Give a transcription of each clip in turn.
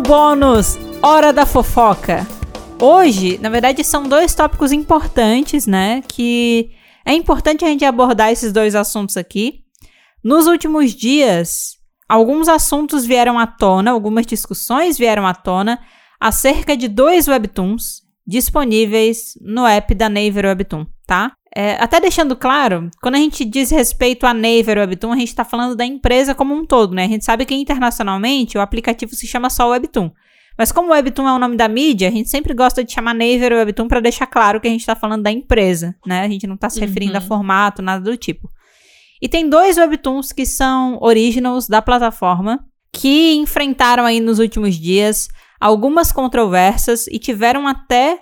Bônus, hora da fofoca. Hoje, na verdade, são dois tópicos importantes, né? Que é importante a gente abordar esses dois assuntos aqui. Nos últimos dias, alguns assuntos vieram à tona, algumas discussões vieram à tona acerca de dois webtoons disponíveis no app da Naver Webtoon, tá? É, até deixando claro, quando a gente diz respeito a Naver Webtoon, a gente está falando da empresa como um todo, né? A gente sabe que internacionalmente o aplicativo se chama só Webtoon. Mas como Webtoon é o nome da mídia, a gente sempre gosta de chamar Naver Webtoon para deixar claro que a gente está falando da empresa, né? A gente não está se referindo uhum. a formato, nada do tipo. E tem dois Webtoons que são originals da plataforma, que enfrentaram aí nos últimos dias algumas controvérsias e tiveram até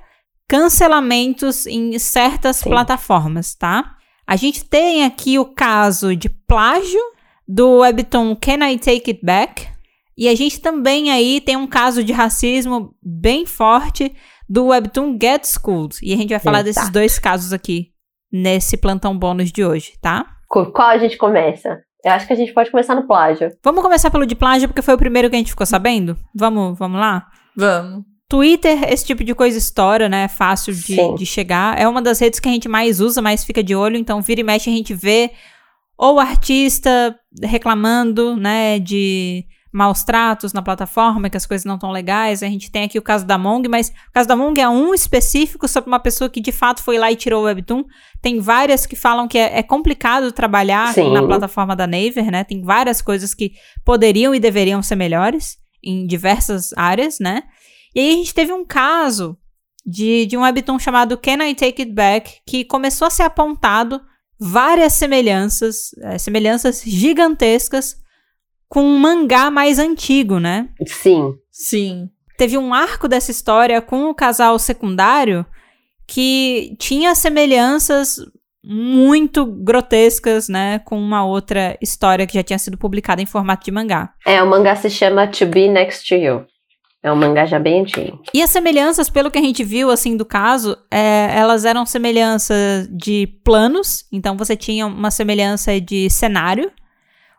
cancelamentos em certas Sim. plataformas, tá? A gente tem aqui o caso de plágio do webtoon Can I Take It Back? E a gente também aí tem um caso de racismo bem forte do webtoon Get Schooled. E a gente vai falar Eita. desses dois casos aqui nesse plantão bônus de hoje, tá? Qual a gente começa? Eu acho que a gente pode começar no plágio. Vamos começar pelo de plágio porque foi o primeiro que a gente ficou sabendo? Vamos, vamos lá? Vamos. Twitter, esse tipo de coisa estoura, né? É fácil de, de, chegar. É uma das redes que a gente mais usa, mais fica de olho. Então, vira e mexe, a gente vê ou o artista reclamando, né, de maus tratos na plataforma, que as coisas não estão legais. A gente tem aqui o caso da Mong, mas o caso da Mong é um específico sobre uma pessoa que de fato foi lá e tirou o Webtoon. Tem várias que falam que é, é complicado trabalhar Sim. na plataforma da Naver, né? Tem várias coisas que poderiam e deveriam ser melhores em diversas áreas, né? E aí a gente teve um caso de, de um webtoon chamado Can I Take It Back, que começou a ser apontado várias semelhanças, é, semelhanças gigantescas com um mangá mais antigo, né? Sim. Sim. Teve um arco dessa história com o casal secundário que tinha semelhanças muito grotescas, né, com uma outra história que já tinha sido publicada em formato de mangá. É, o mangá se chama To Be Next to You. É um mangá já bem antigo. E as semelhanças, pelo que a gente viu, assim, do caso, é, elas eram semelhanças de planos. Então, você tinha uma semelhança de cenário.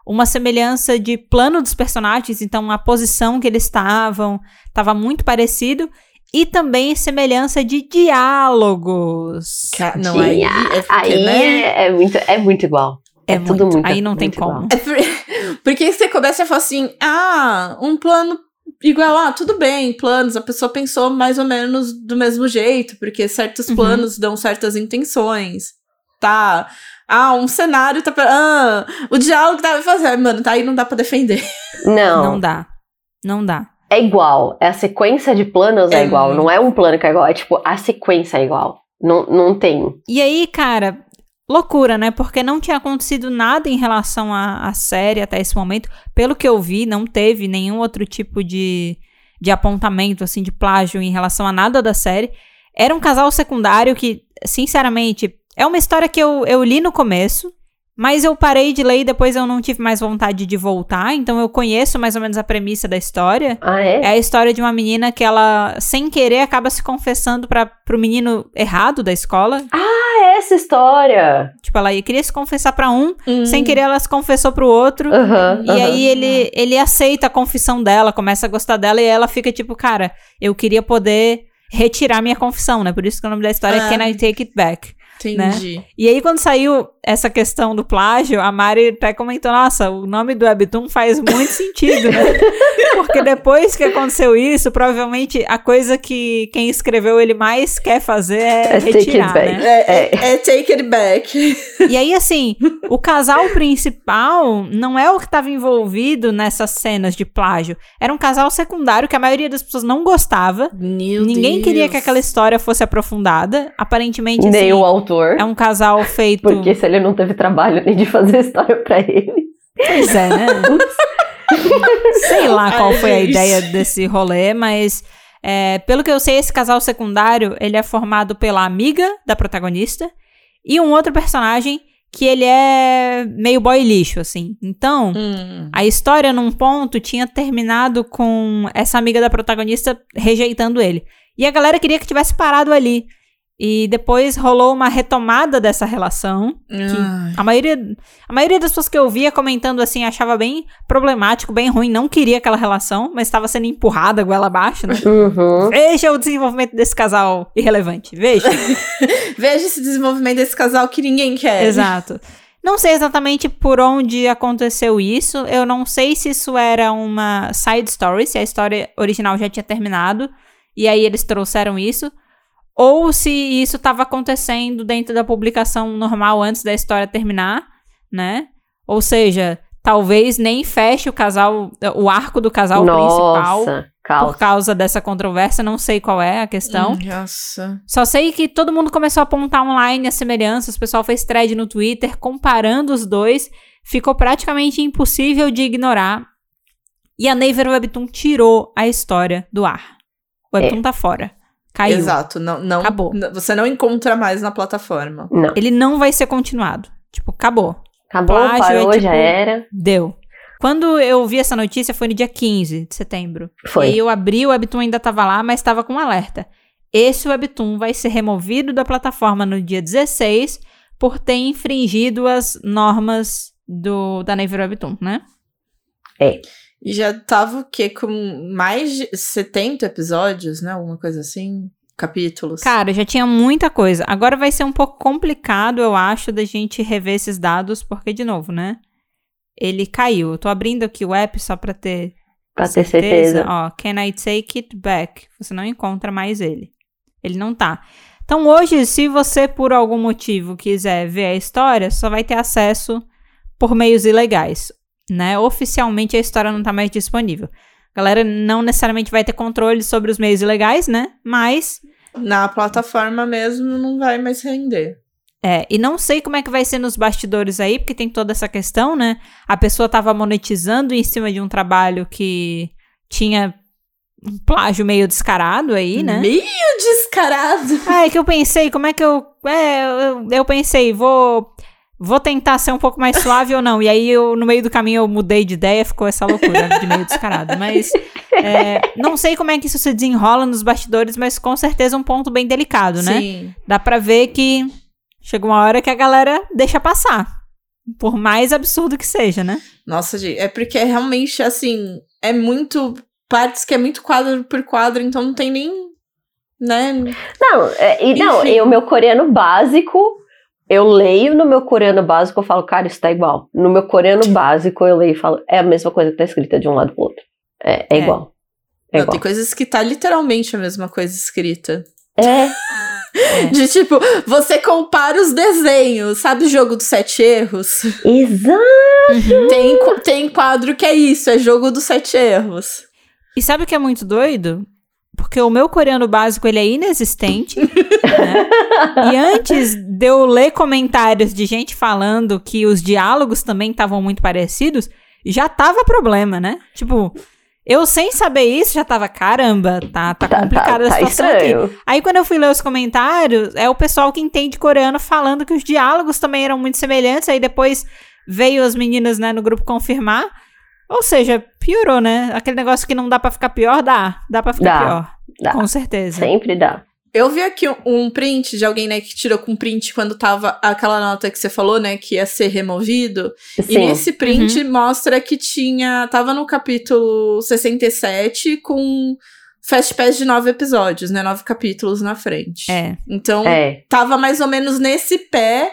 Uma semelhança de plano dos personagens. Então, a posição que eles estavam estava muito parecido. E também semelhança de diálogos. Não, aí, é porque, aí né? é, é, muito, é muito igual. É, é tudo muito, Aí não muito tem como. É por, porque você começa a falar assim: ah, um plano igual, ah, tudo bem, planos, a pessoa pensou mais ou menos do mesmo jeito, porque certos uhum. planos dão certas intenções. Tá. Ah, um cenário tá. Ah, o diálogo tava fazendo. Mano, tá aí não dá pra defender. Não. Não dá. Não dá. É igual. É a sequência de planos é, é igual. Não é um plano que é igual. É tipo, a sequência é igual. Não, não tem. E aí, cara, loucura, né? Porque não tinha acontecido nada em relação à, à série até esse momento. Pelo que eu vi, não teve nenhum outro tipo de, de apontamento, assim, de plágio em relação a nada da série. Era um casal secundário que, sinceramente, é uma história que eu, eu li no começo. Mas eu parei de ler e depois eu não tive mais vontade de voltar, então eu conheço mais ou menos a premissa da história. Ah, é? É a história de uma menina que ela, sem querer, acaba se confessando para pro menino errado da escola. Ah, essa história! Tipo, ela queria se confessar para um, hum. sem querer ela se confessou pro outro. Uhum, e uhum. aí ele, ele aceita a confissão dela, começa a gostar dela e ela fica tipo, cara, eu queria poder retirar minha confissão, né? Por isso que o nome da história é ah. é Can I Take It Back. Entendi. Né? E aí, quando saiu essa questão do plágio, a Mari até comentou: nossa, o nome do Webtoon faz muito sentido, né? Porque depois que aconteceu isso, provavelmente a coisa que quem escreveu ele mais quer fazer é, é retirar, né? É, é, é, take it back. E aí, assim, o casal principal não é o que estava envolvido nessas cenas de plágio. Era um casal secundário que a maioria das pessoas não gostava. Meu Ninguém Deus. queria que aquela história fosse aprofundada. Aparentemente, Nem assim, o autor. É um casal feito. Porque se ele não teve trabalho nem de fazer história para ele. Pois é, né? Sei lá qual foi a ideia desse rolê, mas é, pelo que eu sei, esse casal secundário ele é formado pela amiga da protagonista e um outro personagem que ele é meio boy lixo, assim. Então, hum. a história num ponto tinha terminado com essa amiga da protagonista rejeitando ele. E a galera queria que tivesse parado ali. E depois rolou uma retomada dessa relação. A maioria, a maioria das pessoas que eu via comentando assim achava bem problemático, bem ruim, não queria aquela relação, mas estava sendo empurrada goela abaixo, né? Uhum. Veja o desenvolvimento desse casal irrelevante. Veja. Veja esse desenvolvimento desse casal que ninguém quer. Exato. Não sei exatamente por onde aconteceu isso. Eu não sei se isso era uma side story, se a história original já tinha terminado. E aí eles trouxeram isso. Ou se isso estava acontecendo dentro da publicação normal antes da história terminar, né? Ou seja, talvez nem feche o casal, o arco do casal principal Nossa, calma. por causa dessa controvérsia. Não sei qual é a questão. Hum, Nossa. Só sei que todo mundo começou a apontar online as semelhanças, o pessoal fez thread no Twitter comparando os dois, ficou praticamente impossível de ignorar. E a Naver Webtoon tirou a história do ar. O Webtoon tá fora. Caiu. Exato. Não, não, Acabou. Você não encontra mais na plataforma. Não. Ele não vai ser continuado. Tipo, acabou. Acabou, Plágio é parou, tipo- já era. Deu. Quando eu vi essa notícia foi no dia 15 de setembro. Foi. E aí eu abri, o Webtoon ainda tava lá, mas tava com um alerta. Esse Webtoon vai ser removido da plataforma no dia 16 por ter infringido as normas do, da Naver Webtoon, né? E já tava o quê? Com mais de 70 episódios, né? Alguma coisa assim. Capítulos. Cara, já tinha muita coisa. Agora vai ser um pouco complicado, eu acho, da gente rever esses dados, porque, de novo, né? Ele caiu. Eu tô abrindo aqui o app só pra ter Pra ter certeza. Ó, can I take it back? Você não encontra mais ele. Ele não tá. Então hoje, se você por algum motivo quiser ver a história, só vai ter acesso por meios ilegais, né? Oficialmente a história não tá mais disponível. A galera não necessariamente vai ter controle sobre os meios ilegais, né? Mas Na plataforma mesmo não vai mais render. É, e não sei como é que vai ser nos bastidores aí, porque tem toda essa questão, né? A pessoa tava monetizando em cima de um trabalho que tinha um plágio meio descarado aí, né? Meio descarado. Ah, é que eu pensei, como é que eu. É, eu, eu pensei, vou. Vou tentar ser um pouco mais suave ou não. E aí, eu, no meio do caminho, eu mudei de ideia, ficou essa loucura de meio descarado. Mas é, não sei como é que isso se desenrola nos bastidores, mas com certeza um ponto bem delicado, né? Sim. dá pra ver que chega uma hora que a galera deixa passar. Por mais absurdo que seja, né? Nossa, gente, é porque é realmente assim, é muito partes que é muito quadro por quadro, então não tem nem, né? Não, é, e não, e o meu coreano básico, eu leio no meu coreano básico, eu falo, cara, isso tá igual. No meu coreano básico, eu leio e falo, é a mesma coisa que tá escrita de um lado pro outro. É, é É. igual. É Não, igual. tem coisas que tá literalmente a mesma coisa escrita. É, De tipo, você compara os desenhos, sabe o jogo dos sete erros? exato. Tem, tem quadro que é isso, é jogo dos sete erros. E sabe o que é muito doido? Porque o meu coreano básico ele é inexistente. né? E antes de eu ler comentários de gente falando que os diálogos também estavam muito parecidos, já tava problema, né? Tipo, eu sem saber isso já tava, caramba, tá, tá, Tá, complicada tá, a tá situação aqui. estranho. Aí quando eu fui ler os comentários, é o pessoal que entende coreano falando que os diálogos também eram muito semelhantes, aí depois veio as meninas, né, no grupo confirmar. Ou seja, piorou, né? Aquele negócio que não dá pra ficar pior, dá. Dá pra ficar Dá, pior. dá. Com certeza. Sempre dá. Eu vi aqui um, print de alguém, né, que tirou com print quando tava aquela nota que você falou, né, que ia ser removido. E Sim. nesse print mostra que tinha. Tava no capítulo 67 com Fast Pass de nove episódios, né? Nove capítulos na frente. É. Então, É. tava mais ou menos nesse pé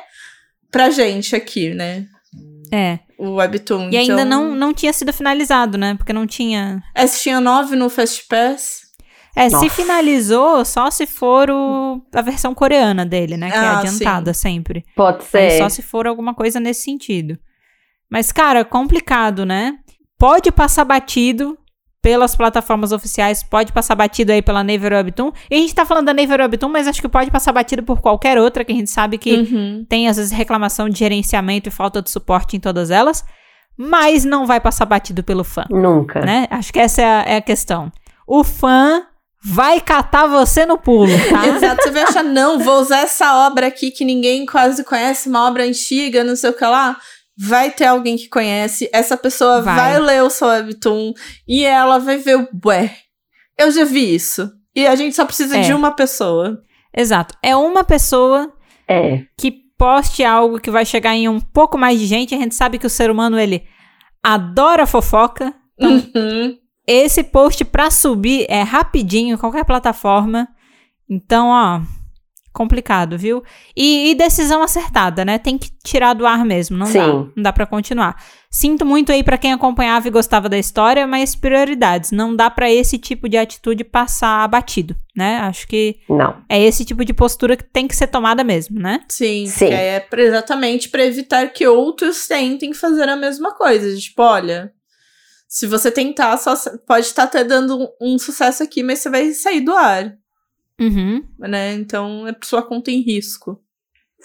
pra gente aqui, né? É. O Webtoon. E ainda Então, não, não tinha sido finalizado, né? Porque não tinha. É, se tinha nove no Fast Pass. É, se Nossa. finalizou só se for o, a versão coreana dele, né? Que é Ah, adiantada sempre. Pode Aí ser. só se for alguma coisa nesse sentido. Mas, cara, complicado, né? Pode passar batido pelas plataformas oficiais, pode passar batido aí pela Naver Webtoon. E a gente tá falando da Naver Webtoon, mas acho que pode passar batido por qualquer outra, que a gente sabe que Uhum. tem às vezes reclamação de gerenciamento e falta de suporte em todas elas. Mas não vai passar batido pelo fã, Nunca. né? Acho que essa é a, é a questão. O fã vai catar você no pulo, tá? Exato, você vai achar, não, vou usar essa obra aqui que ninguém quase conhece, uma obra antiga, não sei o que lá. Vai ter alguém que conhece, essa pessoa Vai. vai, ler o seu webtoon e ela vai ver o ué, eu já vi isso. E a gente só precisa É. de uma pessoa. Exato. É uma pessoa É. que poste algo que vai chegar em um pouco mais de gente. A gente sabe que o ser humano, ele adora fofoca. Uhum. Esse post pra subir é rapidinho, em qualquer plataforma. Então, ó, complicado, viu? E, e decisão acertada, né? Tem que tirar do ar mesmo, não dá. Sim. Não dá pra continuar. Sinto muito aí pra quem acompanhava e gostava da história, mas prioridades. Não dá pra esse tipo de atitude passar abatido, né? Acho que Não. é esse tipo de postura que tem que ser tomada mesmo, né? Sim, Sim. é pra- exatamente para evitar que outros tentem fazer a mesma coisa. Tipo, olha, se você tentar, só pode estar até dando um, um sucesso aqui, mas você vai sair do ar, Uhum. né? Então é por sua conta em risco.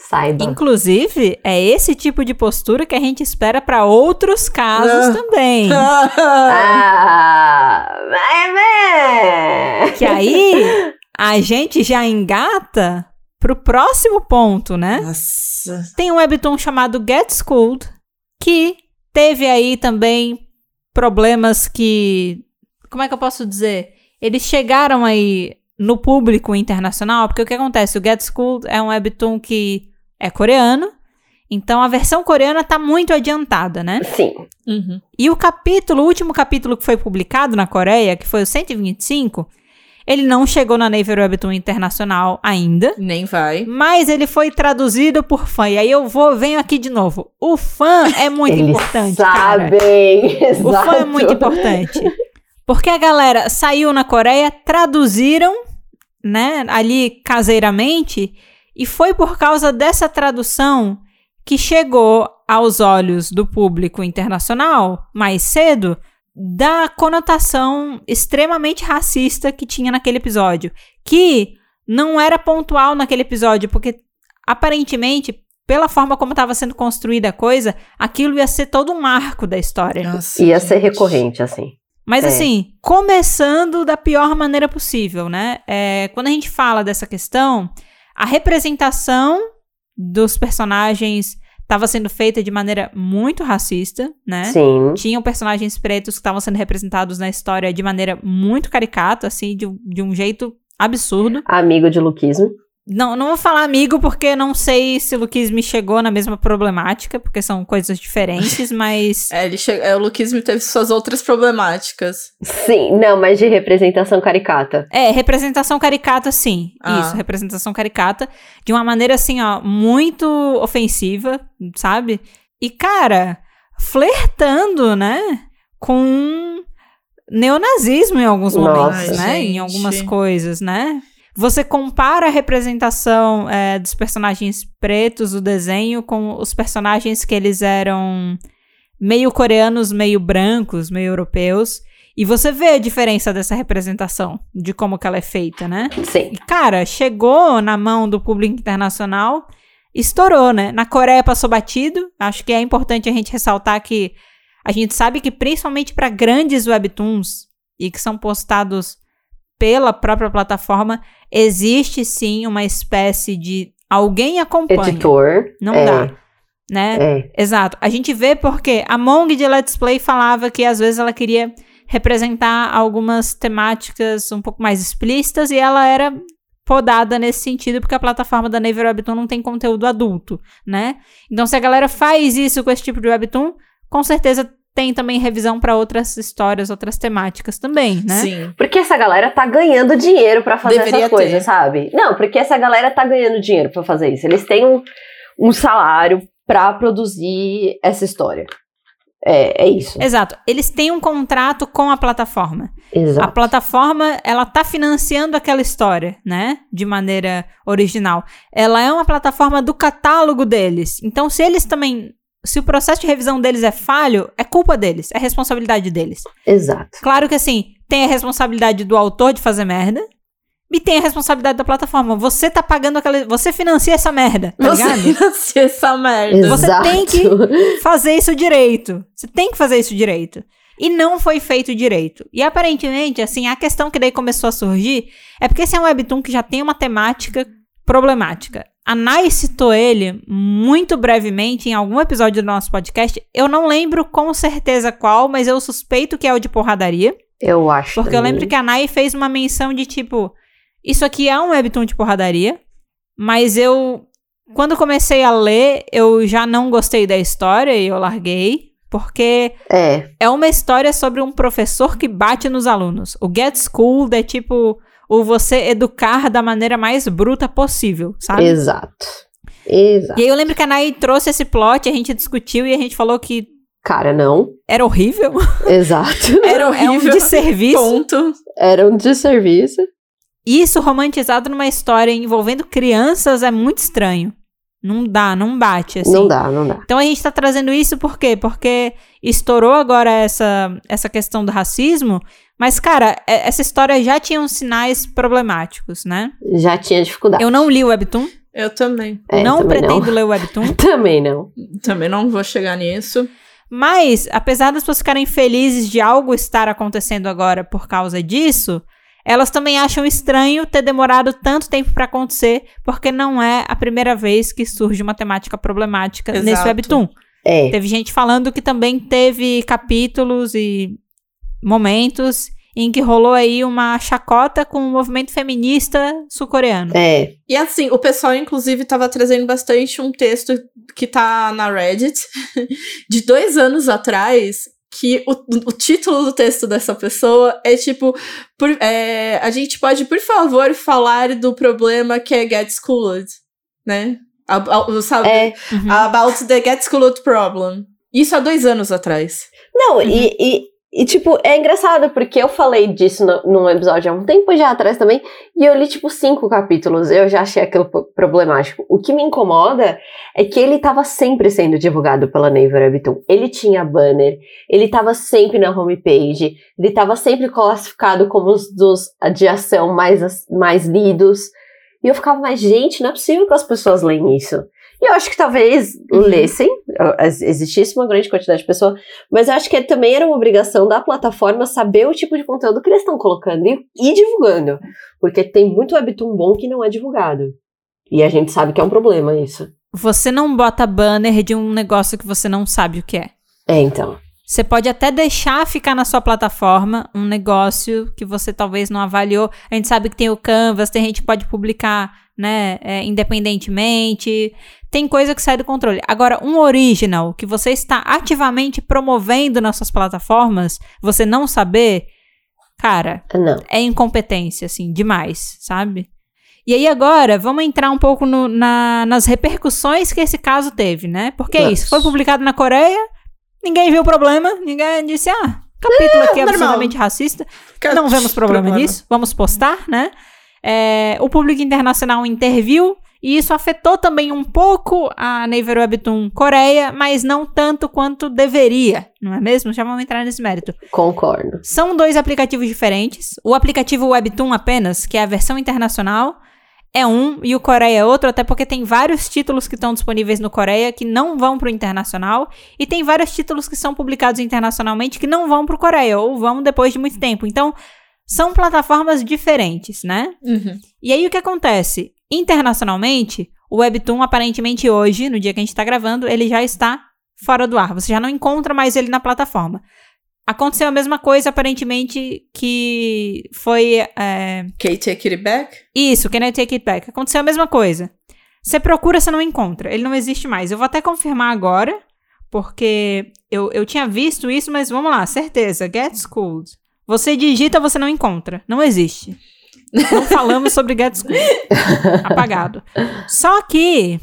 Saiba. Inclusive, é esse tipo de postura que a gente espera pra outros casos Ah. também. Ah. Que aí a gente já engata pro próximo ponto, né? Nossa. Tem um webtoon chamado Get Schooled, que teve aí também problemas que. Como é que eu posso dizer? Eles chegaram aí no público internacional, porque o que acontece? O Get Schooled é um webtoon que é coreano, então a versão coreana tá muito adiantada, né? Sim. Uhum. E o capítulo, o último capítulo que foi publicado na Coreia, que foi o 125, ele não chegou na Naver Webtoon Internacional ainda. Nem vai. Mas ele foi traduzido por fã. E aí eu vou, venho aqui de novo. O fã é muito Eles importante, cara. sabem. Exato. O fã é muito importante. Porque a galera saiu na Coreia, traduziram, né, ali caseiramente, e foi por causa dessa tradução que chegou aos olhos do público internacional mais cedo da conotação extremamente racista que tinha naquele episódio, que não era pontual naquele episódio, porque aparentemente, pela forma como estava sendo construída a coisa, aquilo ia ser todo um marco da história. Nossa, Ia ser gente. recorrente, assim. Mas É. assim, começando da pior maneira possível, né? É, quando a gente fala dessa questão, a representação dos personagens estava sendo feita de maneira muito racista, né? Sim. Tinham personagens pretos que estavam sendo representados na história de maneira muito caricata, assim, de, um- de um jeito absurdo. Amigo de Luquismo. Não, não vou falar amigo porque não sei se o Luquis me chegou na mesma problemática, porque são coisas diferentes, mas É, ele che... é, o Luquismo teve suas outras problemáticas. Sim, não, mas de representação caricata. É, representação caricata, sim. Ah. Isso, representação caricata. De uma maneira, assim, ó, muito ofensiva, sabe? E, cara, flertando, né? Com neonazismo em alguns Nossa. momentos, né? Ai, Em algumas coisas, né? Você compara a representação é, dos personagens pretos do desenho com os personagens que eles eram meio coreanos, meio brancos, meio europeus. E você vê a diferença dessa representação, de como que ela é feita, né? Sim. E, cara, chegou na mão do público internacional, estourou, né? Na Coreia passou batido. Acho que é importante a gente ressaltar que a gente sabe que principalmente para grandes webtoons e que são postados pela própria plataforma, existe sim uma espécie de alguém acompanha. Editor. Não é, dá, né? É. Exato. A gente vê porque a Mong de Let's Play falava que às vezes ela queria representar algumas temáticas um pouco mais explícitas e ela era podada nesse sentido porque a plataforma da Naver Webtoon não tem conteúdo adulto, né? Então se a galera faz isso com esse tipo de webtoon, com certeza tem também revisão para outras histórias, outras temáticas também, né? Sim. Porque essa galera tá ganhando dinheiro pra fazer Deveria essas coisas, ter. sabe? Não, porque essa galera tá ganhando dinheiro pra fazer isso. Eles têm um, um salário pra produzir essa história. É, é isso. Exato. Eles têm um contrato com a plataforma. A Exato. plataforma, ela tá financiando aquela história, né? De maneira original. Ela é uma plataforma do catálogo deles. Então, se eles também. Se o processo de revisão deles é falho, é culpa deles, é responsabilidade deles. Exato. Claro que assim, tem a responsabilidade do autor de fazer merda. E tem a responsabilidade da plataforma. Você tá pagando aquela. Você financia essa merda, tá Você ligado? financia essa merda. Você Exato. tem que fazer isso direito. Você tem que fazer isso direito. E não foi feito direito. E aparentemente, assim, a questão que daí começou a surgir é porque esse é um webtoon que já tem uma temática problemática. A Nai citou ele muito brevemente em algum episódio do nosso podcast. Eu não lembro com certeza qual, mas eu suspeito que é o de porradaria. Eu acho. Porque eu também. lembro que a Nai fez uma menção de tipo. Isso aqui é um webtoon de porradaria, mas eu quando comecei a ler, eu já não gostei da história e eu larguei, porque É, é uma história sobre um professor que bate nos alunos. O Get Schooled é tipo o você educar da maneira mais bruta possível, sabe? exato. Exato. E aí eu lembro que a Nai trouxe esse plot, a gente discutiu e a gente falou que Cara, não. era horrível. Exato. Era É um horrível. desserviço. Ponto. Era um desserviço. Isso romantizado numa história envolvendo crianças é muito estranho. Não dá, não bate, assim. Não dá, não dá. Então a gente tá trazendo isso por quê? Porque estourou agora essa, essa questão do racismo, mas, cara, é- essa história já tinha uns sinais problemáticos, né? Já tinha dificuldade. Eu não li o Webtoon, Eu também. É, não também pretendo ler o Webtoon, Não. Também não. Também não vou chegar nisso. mas, apesar das pessoas ficarem felizes de algo estar acontecendo agora por causa disso, elas também acham estranho ter demorado tanto tempo pra acontecer, porque não é a primeira vez que surge uma temática problemática nesse Exato. Webtoon. É. Teve gente falando que também teve capítulos e momentos em que rolou aí uma chacota com o movimento feminista sul-coreano. É. E assim, o pessoal, inclusive, tava trazendo bastante um texto que tá na Reddit de dois anos atrás. Que o, o título do texto dessa pessoa é tipo: por- é, A gente pode, por favor, falar do problema que é Get Schooled, né? Ab- ab- sabe? É. Uhum. About the Get Schooled problem. Isso há dois anos atrás. Não, Uhum. e, e, e, tipo, é engraçado, porque eu falei disso no, num episódio há um tempo já atrás também, e eu li, tipo, cinco capítulos, eu já achei aquilo problemático. O que me incomoda é que ele tava sempre sendo divulgado pela Naver Webtoon. Ele tinha banner, ele tava sempre na homepage, ele tava sempre classificado como os dos de ação mais, mais lidos. E eu ficava, mas gente, não é possível que as pessoas leem isso. E eu acho que talvez Uhum. lessem, existisse uma grande quantidade de pessoas, mas eu acho que também era uma obrigação da plataforma saber o tipo de conteúdo que eles estão colocando e, e divulgando. Porque tem muito webtoon bom que não é divulgado. E a gente sabe que é um problema isso. Você não bota banner de um negócio que você não sabe o que é. É, então. Você pode até deixar ficar na sua plataforma um negócio que você talvez não avaliou. A gente sabe que tem o Canvas, tem gente que pode publicar, né, é, independentemente. Tem coisa que sai do controle. Agora, um original que você está ativamente promovendo nas suas plataformas, você não saber, cara, Não. é incompetência, assim, demais, sabe? E aí agora, vamos entrar um pouco no- na- nas repercussões que esse caso teve, né? Porque é Vamos. isso, foi publicado na Coreia, ninguém viu o problema, ninguém disse, ah, capítulo aqui é absolutamente racista, não vemos problema, nisso, vamos postar, né? É, o público internacional interviu, e isso afetou também um pouco a Naver Webtoon Coreia, mas não tanto quanto deveria, não é mesmo? Já vamos entrar nesse mérito. Concordo. São dois aplicativos diferentes. O aplicativo Webtoon apenas, que é a versão internacional, é um e o Coreia é outro, até porque tem vários títulos que estão disponíveis no Coreia que não vão para o internacional e tem vários títulos que são publicados internacionalmente que não vão para o Coreia ou vão depois de muito tempo. Então, são plataformas diferentes, né? Uhum. E aí o que acontece? Internacionalmente, o Webtoon aparentemente hoje, no dia que a gente está gravando, ele já está fora do ar. Você já não encontra mais ele na plataforma. Aconteceu a mesma coisa, aparentemente, que foi. é, Kate Take It Back? Isso, Can I Take It Back? Aconteceu a mesma coisa. Você procura, você não encontra. Ele não existe mais. Eu vou até confirmar agora, porque eu, eu tinha visto isso, mas vamos lá, certeza. Get Schooled. Você digita, você não encontra. Não existe. Não falamos sobre Get Schooled. Apagado. Só que,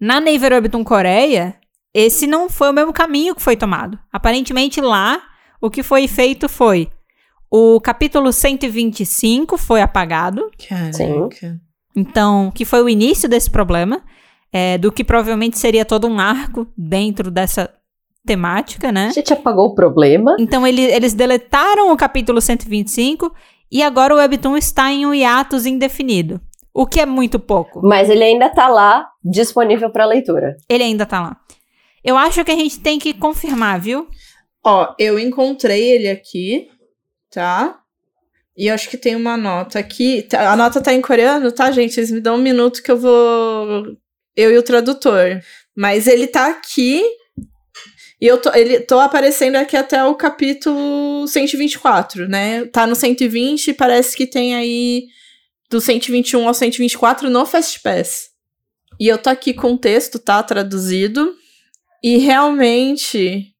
na Naver Webtoon Coreia, esse não foi o mesmo caminho que foi tomado. Aparentemente lá, o que foi feito foi o capítulo 125 foi apagado. Caraca. Então, que foi o início desse problema, é, do que provavelmente seria todo um arco dentro dessa temática, né? A gente apagou o problema. Então, ele- eles deletaram o capítulo 125 e agora o Webtoon está em um hiatus indefinido. O que é muito pouco. Mas ele ainda tá lá, disponível para leitura. Ele ainda tá lá. Eu acho que a gente tem que confirmar, viu? Ó, eu encontrei ele aqui, tá? E acho que tem uma nota aqui. Tá- A nota tá em coreano, tá, gente? Vocês me dão um minuto que eu vou. Eu e o tradutor. Mas ele tá aqui. E eu tô, ele, tô aparecendo aqui até o capítulo 124, né? Tá no 120 e parece que tem aí do 121 ao 124 no Fast Pass. E eu tô aqui com o texto, tá? Traduzido. E realmente.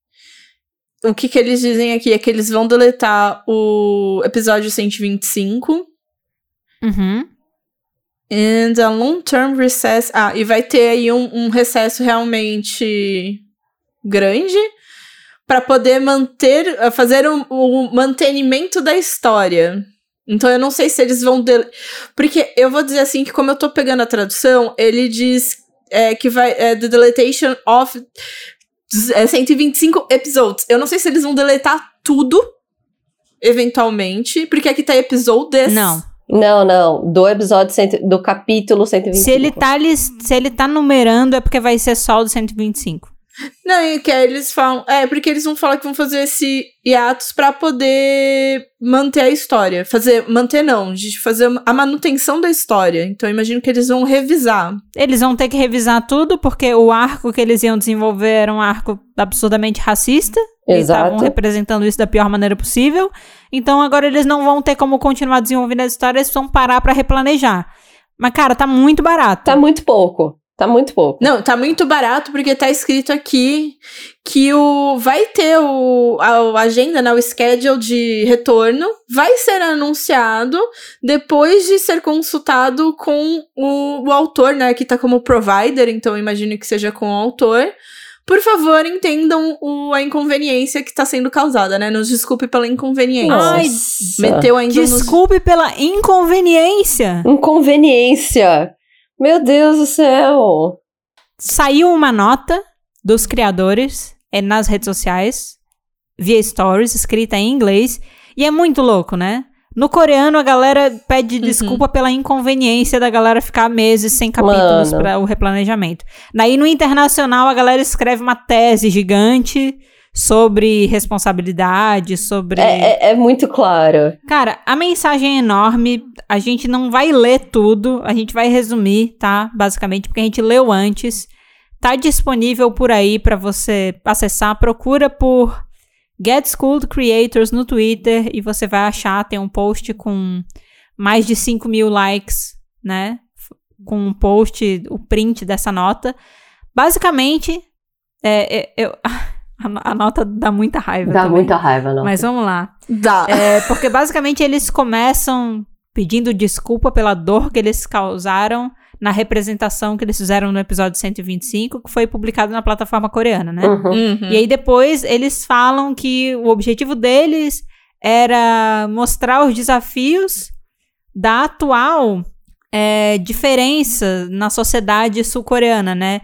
O que, que eles dizem aqui é que eles vão deletar o episódio 125. Uhum. And a long-term recess. Ah, e vai ter aí um, um recesso realmente grande para poder manter, fazer o, o, mantenimento da história. Então eu não sei se eles vão. De... Porque eu vou dizer assim que, como eu tô pegando a tradução, ele diz é, que vai. É, the deletation of é, 125 episódios. Eu não sei se eles vão deletar tudo, eventualmente, porque aqui tá episódios. Não. Não, não. Do episódio cento, do capítulo 125. Se ele, tá, se ele tá numerando, é porque vai ser só o do 125. Não, e que eles falam. É, porque eles vão falar que vão fazer esse hiatus para poder manter a história. Fazer. Manter não, de fazer a manutenção da história. Então eu imagino que eles vão revisar. Eles vão ter que revisar tudo, porque o arco que eles iam desenvolver era um arco absurdamente racista. Exato. estavam representando isso da pior maneira possível. Então agora eles não vão ter como continuar desenvolvendo a história, eles vão parar para replanejar. Mas, cara, tá muito barato. Tá muito pouco. Tá muito pouco. Não, tá muito barato porque tá escrito aqui que o vai ter o a, a agenda, né, o schedule de retorno vai ser anunciado depois de ser consultado com o, o autor, né, que tá como provider, então eu imagino que seja com o autor. Por favor, entendam o, a inconveniência que está sendo causada, né? Nos desculpe pela inconveniência. Ai, meteu ainda Desculpe nos... pela inconveniência. Inconveniência. Meu Deus do céu! Saiu uma nota dos criadores é, nas redes sociais, via stories, escrita em inglês, e é muito louco, né? No coreano, a galera pede uhum. desculpa pela inconveniência da galera ficar meses sem capítulos para o replanejamento. Daí, no internacional, a galera escreve uma tese gigante sobre responsabilidade, sobre. É, é, é, muito claro. Cara, a mensagem é enorme. A gente não vai ler tudo, a gente vai resumir, tá? Basicamente, porque a gente leu antes. Tá disponível por aí para você acessar. Procura por Get Schooled Creators no Twitter e você vai achar. Tem um post com mais de 5 mil likes, né? Com um post, o print dessa nota. Basicamente, é, é, eu. A, a, nota dá muita raiva. Dá também. muita raiva, não. Mas vamos lá. Dá. É, porque basicamente eles começam pedindo desculpa pela dor que eles causaram na representação que eles fizeram no episódio 125, que foi publicado na plataforma coreana, né? Uhum. Uhum. E aí depois eles falam que o objetivo deles era mostrar os desafios da atual é, diferença na sociedade sul-coreana, né?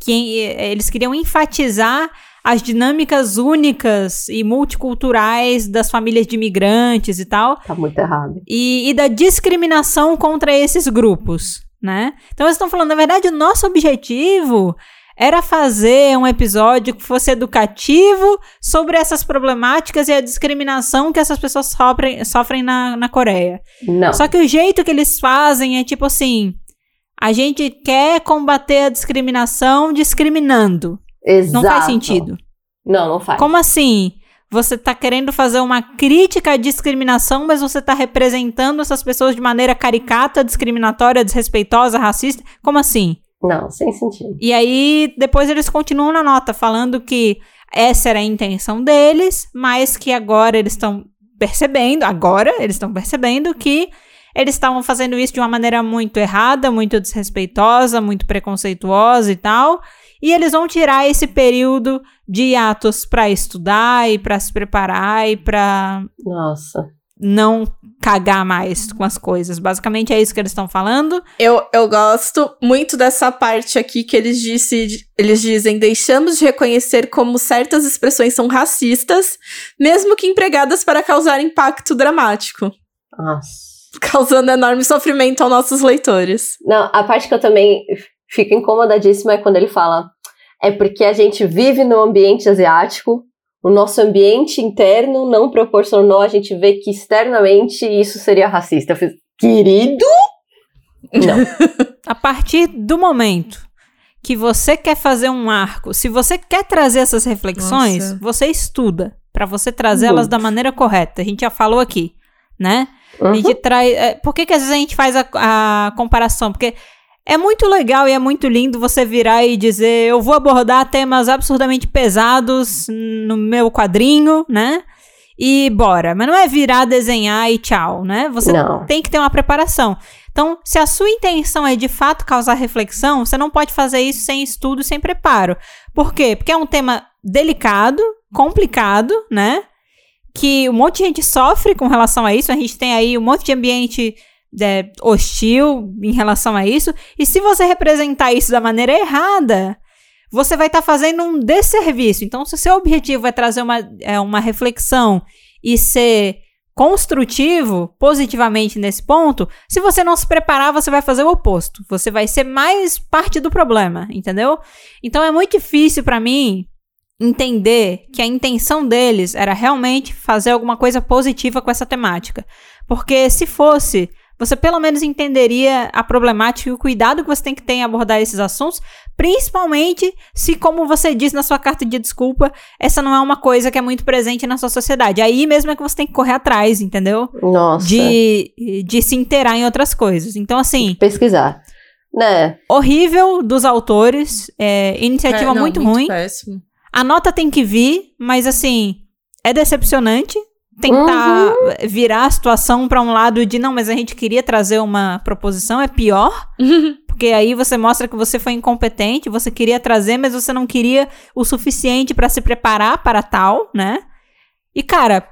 Que eles queriam enfatizar as dinâmicas únicas e multiculturais das famílias de imigrantes e tal. Tá muito errado. E, e da discriminação contra esses grupos, né? Então eles estão falando, na verdade, o nosso objetivo era fazer um episódio que fosse educativo sobre essas problemáticas e a discriminação que essas pessoas sofrem, sofrem na, na Coreia. Não. Só que o jeito que eles fazem é tipo assim: a gente quer combater a discriminação discriminando. Exato. Não faz sentido. Não, não faz. Como assim? Você tá querendo fazer uma crítica à discriminação, mas você tá representando essas pessoas de maneira caricata, discriminatória, desrespeitosa, racista? Como assim? Não, sem sentido. E aí, depois eles continuam na nota, falando que essa era a intenção deles, mas que agora eles estão percebendo, agora eles estão percebendo que eles estavam fazendo isso de uma maneira muito errada, muito desrespeitosa, muito preconceituosa e tal. E eles vão tirar esse período de atos para estudar e para se preparar e para Nossa. não cagar mais com as coisas. Basicamente é isso que eles estão falando. Eu, eu gosto muito dessa parte aqui que eles, disse, eles dizem: deixamos de reconhecer como certas expressões são racistas, mesmo que empregadas para causar impacto dramático. Nossa. Causando enorme sofrimento aos nossos leitores. Não, a parte que eu também fico incomodadíssima é quando ele fala: é porque a gente vive no ambiente asiático, o nosso ambiente interno não proporcionou a gente ver que externamente isso seria racista. Eu fiz, querido? Não. a partir do momento que você quer fazer um arco, se você quer trazer essas reflexões, Nossa. você estuda para você trazê-las da maneira correta. A gente já falou aqui, né? A Uhum. gente traz. é, por que, que às vezes a gente faz a, a comparação? Porque é muito legal e é muito lindo você virar e dizer: eu vou abordar temas absurdamente pesados no meu quadrinho, né? E bora. Mas não é virar, desenhar e tchau, né? Você Não. tem que ter uma preparação. Então, se a sua intenção é de fato causar reflexão, você não pode fazer isso sem estudo sem preparo. Por quê? Porque é um tema delicado, complicado, né? Que um monte de gente sofre com relação a isso. A gente tem aí um monte de ambiente é, hostil em relação a isso. E se você representar isso da maneira errada, você vai estar fazendo um desserviço. Então, se o seu objetivo é trazer uma, é, uma reflexão e ser construtivo positivamente nesse ponto, se você não se preparar, você vai fazer o oposto. Você vai ser mais parte do problema, entendeu? Então é muito difícil pra mim entender que a intenção deles era realmente fazer alguma coisa positiva com essa temática. Porque se fosse, você pelo menos entenderia a problemática e o cuidado que você tem que ter em abordar esses assuntos, principalmente se, como você diz na sua carta de desculpa, essa não é uma coisa que é muito presente na sua sociedade. Aí mesmo é que você tem que correr atrás, entendeu? Nossa. De, de se inteirar em outras coisas. Então, assim, Pesquisar. Né? horrível dos autores, é, iniciativa É, não, muito, ruim. Péssimo. A nota tem que vir, mas assim, é decepcionante tentar virar a situação pra um lado de não, mas a gente queria trazer uma proposição, é pior, porque aí você mostra que você foi incompetente, você queria trazer, mas você não queria o suficiente pra se preparar para tal, né? E cara,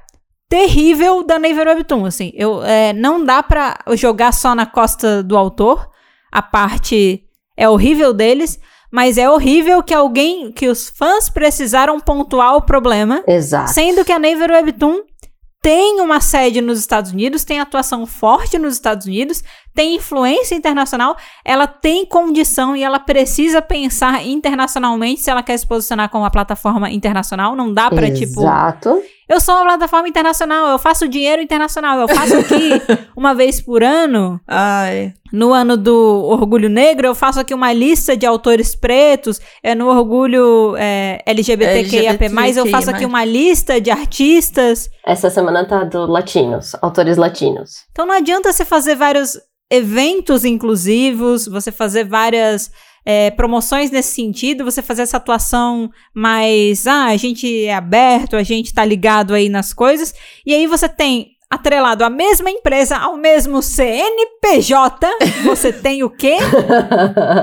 terrível da Naver Webtoon, assim, eu é, não dá pra jogar só na costa do autor, a parte é horrível deles, mas é horrível que alguém, que os fãs precisaram pontuar o problema, Exato. sendo que a Naver Webtoon tem uma sede nos Estados Unidos, tem atuação forte nos Estados Unidos, tem influência internacional, ela tem condição e ela precisa pensar internacionalmente se ela quer se posicionar como uma plataforma internacional. Não dá pra, tipo, Exato. eu sou uma plataforma internacional, eu faço dinheiro internacional, eu faço aqui uma vez por ano, Ai. no ano do Orgulho Negro, eu faço aqui uma lista de autores pretos, é no Orgulho é, LGBTQIAP+, eu faço aqui uma lista de artistas. Essa semana tá do latinos, autores latinos. Então não adianta você fazer vários eventos inclusivos, você fazer várias é, promoções nesse sentido, você fazer essa atuação mais, ah, a gente é aberto, a gente tá ligado aí nas coisas, e aí você tem atrelado a mesma empresa ao mesmo CNPJ, você tem o quê?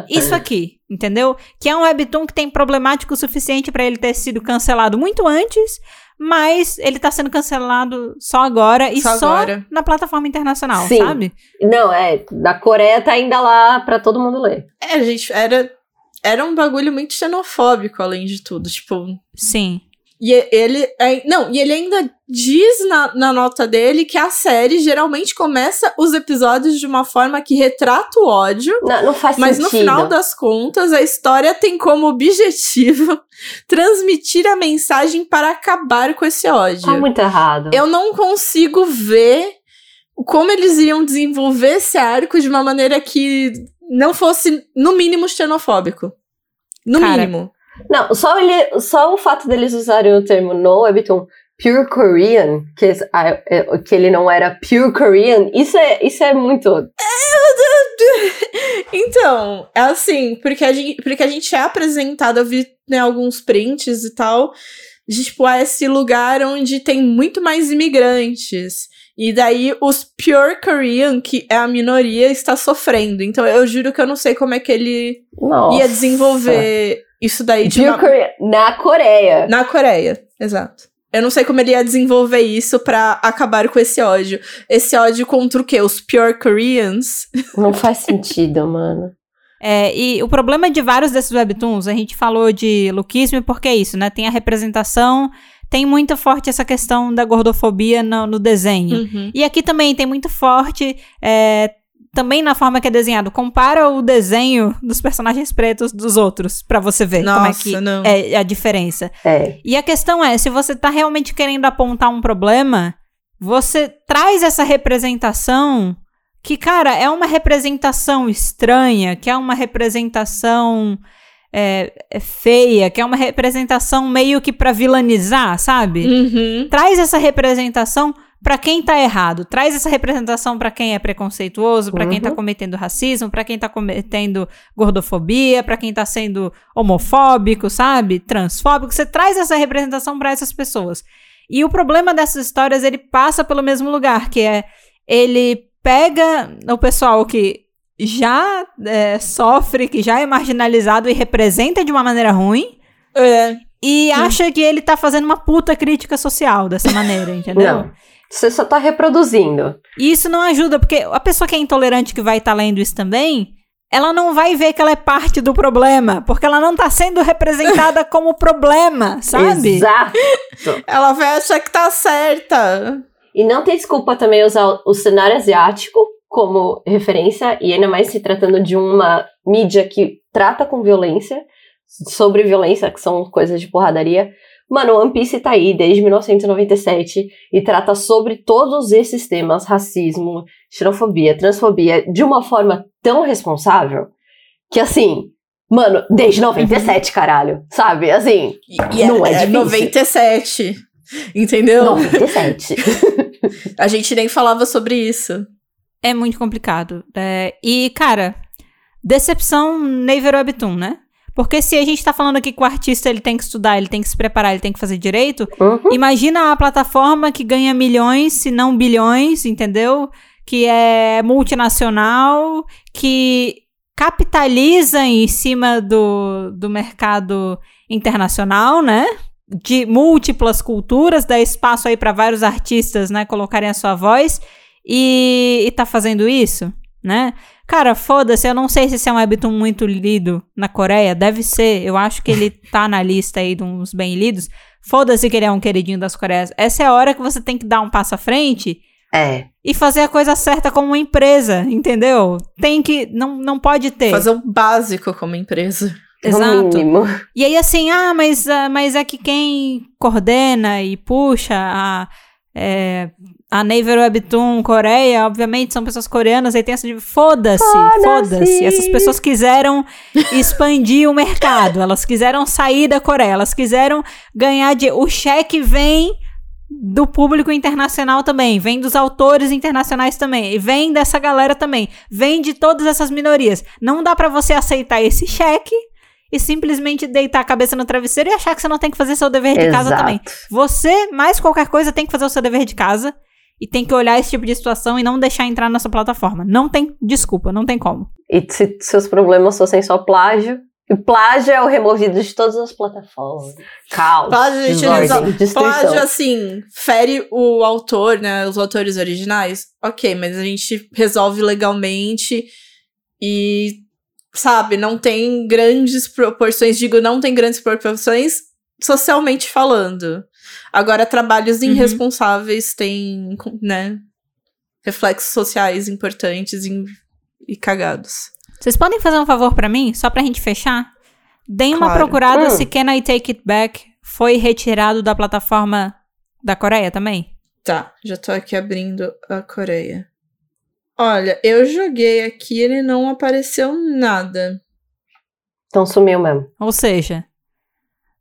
Isso aqui, entendeu? Que é um webtoon que tem problemático o suficiente pra ele ter sido cancelado muito antes, mas ele tá sendo cancelado só agora e Só só, agora. na plataforma internacional, Sim. sabe? Não, é, da Coreia tá ainda lá pra todo mundo ler. É, gente, era, era um bagulho muito xenofóbico, além de tudo. Tipo, Sim. E ele. é- não, e ele ainda diz na, na nota dele que a série geralmente começa os episódios de uma forma que retrata o ódio. Não, não faz Mas sentido. no final das contas, a história tem como objetivo transmitir a mensagem para acabar com esse ódio. Tá muito errado. Eu não consigo ver como eles iam desenvolver esse arco de uma maneira que não fosse, no mínimo, xenofóbico. No Cara, mínimo. Não, só, ele, só o fato deles usarem o termo no Webtoon Pure Korean, que, es- a- é- que ele não era Pure Korean, isso é, isso é muito. Então, é assim, porque a gente, porque a gente é apresentado, eu vi né, alguns prints e tal, de tipo, ah, esse lugar onde tem muito mais imigrantes. E daí os Pure Korean, que é a minoria, está sofrendo. Então eu juro que eu não sei como é que ele Nossa. ia desenvolver isso daí de uma... Na Coreia. Na Coreia, exato. Eu não sei como ele ia desenvolver isso pra acabar com esse ódio. Esse ódio contra o quê? Os Pure Koreans? Não faz sentido, mano. É, e o problema de vários desses webtoons, a gente falou de lookismo porque é isso, né? Tem a representação, tem muito forte essa questão da gordofobia no, no desenho. Uhum. E aqui também tem muito forte, é, também na forma que é desenhado. Compara o desenho dos personagens pretos dos outros, pra você ver como é Nossa, que não. é a diferença. É. E a questão é, se você tá realmente querendo apontar um problema, você traz essa representação que, cara, é uma representação estranha, que é uma representação é, é feia, que é uma representação meio que pra vilanizar, sabe? Uhum. Traz essa representação pra quem tá errado. Traz essa representação pra quem é preconceituoso, pra quem tá Uhum. cometendo racismo, pra quem tá cometendo gordofobia, pra quem tá sendo homofóbico, sabe? Transfóbico. Você traz essa representação pra essas pessoas. E o problema dessas histórias, ele passa pelo mesmo lugar, que é ele pega o pessoal que já é, sofre, que já é marginalizado e representa de uma maneira ruim, É. e acha que ele tá fazendo uma puta crítica social dessa maneira, entendeu? Não. Você só tá reproduzindo. E isso não ajuda, porque a pessoa que é intolerante que vai estar lendo isso também, ela não vai ver que ela é parte do problema, porque ela não tá sendo representada como problema, sabe? Exato. Ela vai achar que tá certa. E não tem desculpa também usar o cenário asiático como referência, e ainda mais se tratando de uma mídia que trata com violência, sobre violência, que são coisas de porradaria. Mano, One Piece tá aí desde 1997 e trata sobre todos esses temas, racismo, xenofobia, transfobia, de uma forma tão responsável que assim, mano, desde 97, caralho, sabe? Assim, E, e Não é é, difícil. 97. Entendeu? 97. A gente nem falava sobre isso. É muito complicado. É, e, cara, decepção Naver Webtoon, né? Porque se a gente tá falando aqui que o artista ele tem que estudar, ele tem que se preparar, ele tem que fazer direito, Uhum. imagina a plataforma que ganha milhões, se não bilhões, entendeu? Que é multinacional, que capitaliza em cima do, do mercado internacional, né? De múltiplas culturas, dá espaço aí para vários artistas, né, colocarem a sua voz e, e tá fazendo isso, né? Cara, foda-se, eu não sei se esse é um webtoon muito lido na Coreia, deve ser, eu acho que ele tá na lista aí de uns bem lidos. Foda-se que ele é um queridinho das Coreias. Essa é a hora que você tem que dar um passo à frente É. e fazer a coisa certa como uma empresa, entendeu? Tem que, não, não pode ter. Fazer o básico como empresa. Exato. mínimo. E aí, assim, ah, mas, ah, mas é que quem coordena e puxa a, é, a Naver Webtoon Coreia, obviamente, são pessoas coreanas, aí tem essa de foda-se, Foda-se. foda-se. Essas pessoas quiseram expandir o mercado, elas quiseram sair da Coreia, elas quiseram ganhar de. O cheque vem do público internacional também, vem dos autores internacionais também, e vem dessa galera também, vem de todas essas minorias. Não dá pra você aceitar esse cheque e simplesmente deitar a cabeça no travesseiro e achar que você não tem que fazer seu dever de casa Exato. também. Você, mais qualquer coisa, tem que fazer o seu dever de casa e tem que olhar esse tipo de situação e não deixar entrar na sua plataforma. Não tem desculpa, não tem como. E se seus problemas fossem só plágio. E plágio é o removido de todas as plataformas. Caos. Plágio, desordem, destruição. Plágio, assim, fere o autor, né? Os autores originais. Ok, mas a gente resolve legalmente e, sabe, não tem grandes proporções. Digo, não tem grandes proporções socialmente falando. Agora, trabalhos Uhum. irresponsáveis têm, né? Reflexos sociais importantes e, e cagados. Vocês podem fazer um favor pra mim, só pra gente fechar? Deem uma Claro. procurada Hum. se Can I Take It Back foi retirado da plataforma da Coreia também. Tá, já tô aqui abrindo a Coreia. Olha, eu joguei aqui e ele não apareceu nada. Então sumiu mesmo. Ou seja,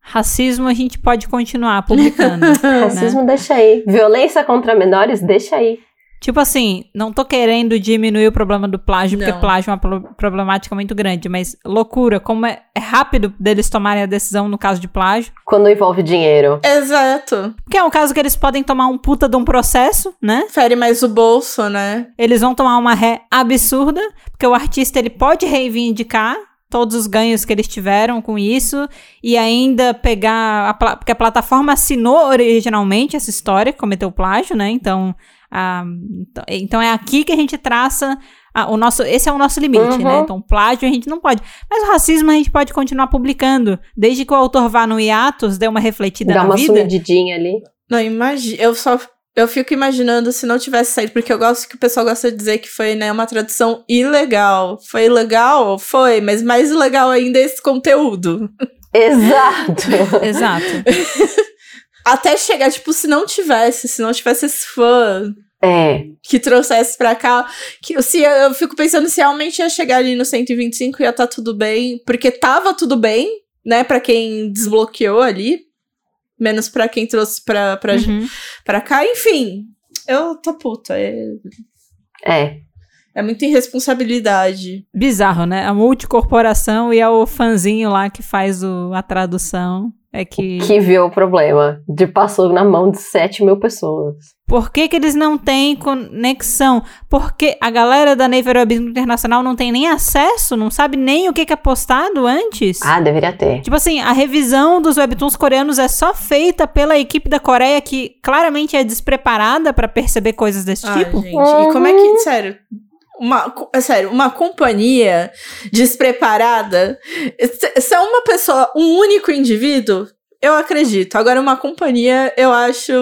racismo a gente pode continuar publicando. né? Racismo deixa aí. Violência contra menores, deixa aí. Tipo assim, não tô querendo diminuir o problema do plágio, porque Não. plágio é uma pro- problemática muito grande, mas loucura, como é, é rápido deles tomarem a decisão no caso de plágio. Quando envolve dinheiro. Exato. Porque é um caso que eles podem tomar um puta de um processo, né? Fere mais o bolso, né? Eles vão tomar uma ré absurda, porque o artista ele pode reivindicar todos os ganhos que eles tiveram com isso e ainda pegar a porque a plataforma assinou originalmente essa história, que cometeu plágio, né? Então, ah, então- então é aqui que a gente traça ah, o nosso, esse é o nosso limite, Uhum. né? Então, plágio a gente não pode. Mas o racismo a gente pode continuar publicando, desde que o autor vá no hiatus, dê uma refletida Dá na uma vida. sumididinha ali. Não, imagina. Eu só. Eu fico imaginando se não tivesse saído, porque eu gosto que o pessoal gosta de dizer que foi, né, uma tradução ilegal. Foi ilegal? Foi, mas mais ilegal ainda é esse conteúdo. Exato. Exato. Até chegar, tipo, se não tivesse, se não tivesse esse fã é. que trouxesse pra cá, que se eu fico pensando se realmente ia chegar ali no 125 ia tá tudo bem, porque tava tudo bem, né, Pra quem desbloqueou ali, menos pra quem trouxe pra, pra, Uhum. pra cá, enfim. Eu tô puta. É, É. é muita irresponsabilidade. Bizarro, né? A multicorporação e é o fanzinho lá que faz o, a tradução. É que. Que viu o problema. De passou na mão de 7 mil pessoas. Por que, que eles não têm conexão? Porque a galera da Naval Webismo Internacional não tem nem acesso, não sabe nem o que, que é postado antes. Ah, deveria ter. Tipo assim, a revisão dos webtoons coreanos é só feita pela equipe da Coreia que claramente é despreparada pra perceber coisas desse Ai, tipo. gente. E como é que, sério, uma, é sério, uma companhia despreparada, se é uma pessoa, um único indivíduo, eu acredito. Agora, uma companhia, eu acho.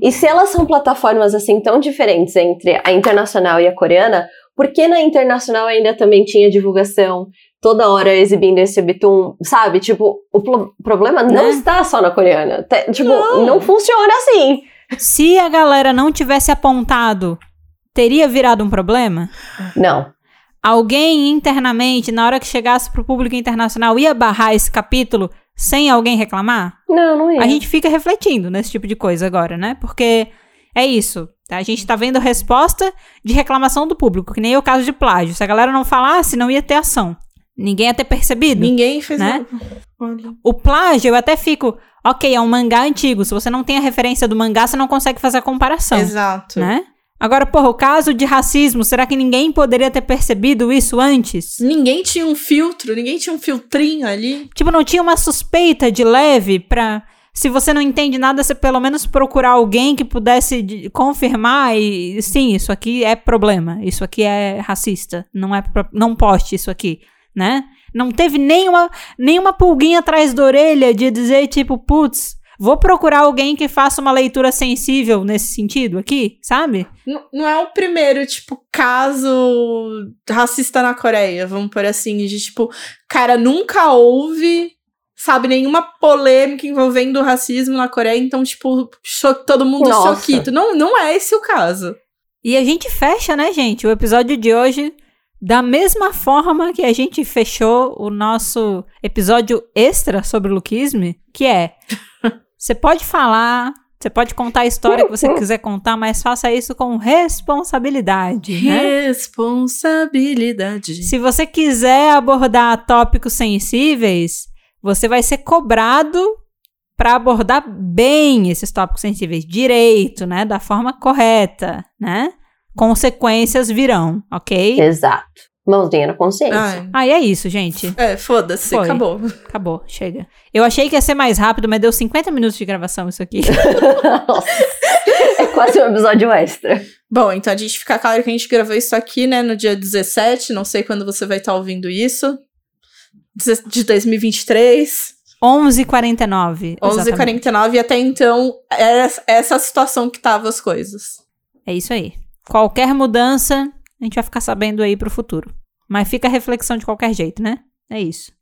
E se elas são plataformas assim tão diferentes entre a internacional e a coreana, por que na internacional ainda também tinha divulgação toda hora exibindo esse webtoon, sabe? Tipo, o pro- problema não Né? está só na coreana. Tipo, Não. não. funciona assim. Se a galera não tivesse apontado, teria virado um problema? Não. Alguém internamente, na hora que chegasse pro público internacional, ia barrar esse capítulo sem alguém reclamar? Não, não é. A gente fica refletindo nesse tipo de coisa agora, né? Porque é isso. tá? A gente tá vendo resposta de reclamação do público, que nem é o caso de plágio. Se a galera não falasse, não ia ter ação. Ninguém ia ter percebido. Ninguém fez Né? nada. O plágio, eu até fico, ok, é um mangá antigo. Se você não tem a referência do mangá, você não consegue fazer a comparação. Exato. Né? Agora, porra, o caso de racismo, será que ninguém poderia ter percebido isso antes? Ninguém tinha um filtro, ninguém tinha um filtrinho ali. Tipo, não tinha uma suspeita de leve pra. Se você não entende nada, você pelo menos procurar alguém que pudesse de- confirmar e sim, isso aqui é problema, isso aqui é racista, não é pro- não poste isso aqui, né? Não teve nenhuma nenhuma pulguinha atrás da orelha de dizer tipo, putz, vou procurar alguém que faça uma leitura sensível nesse sentido aqui, sabe? N- Não é o primeiro, tipo, caso racista na Coreia, vamos por assim, de tipo, cara, nunca houve, sabe, nenhuma polêmica envolvendo o racismo na Coreia, então, tipo, cho- todo mundo Nossa. choquito. Não, não é esse o caso. E a gente fecha, né, gente, o episódio de hoje da mesma forma que a gente fechou o nosso episódio extra sobre o Luquisme, que é: você pode falar, você pode contar a história que você quiser contar, mas faça isso com responsabilidade, né? Responsabilidade. Se você quiser abordar tópicos sensíveis, você vai ser cobrado para abordar bem esses tópicos sensíveis, direito, né, da forma correta, né? Consequências virão, ok? Exato. Mãozinha na consciência. Ai, Aí é isso, gente. é, foda-se, Foi. acabou. Acabou, chega. Eu achei que ia ser mais rápido, mas deu 50 minutos de gravação isso aqui. Nossa. É quase um episódio extra. Bom, então a gente fica claro que a gente gravou isso aqui, né, no dia 17, não sei quando você vai estar ouvindo isso. De 2023. 11h49. 11h49 e até então era essa a situação que tava as coisas. É isso aí. Qualquer mudança, a gente vai ficar sabendo aí pro futuro. Mas fica a reflexão de qualquer jeito, né? É isso.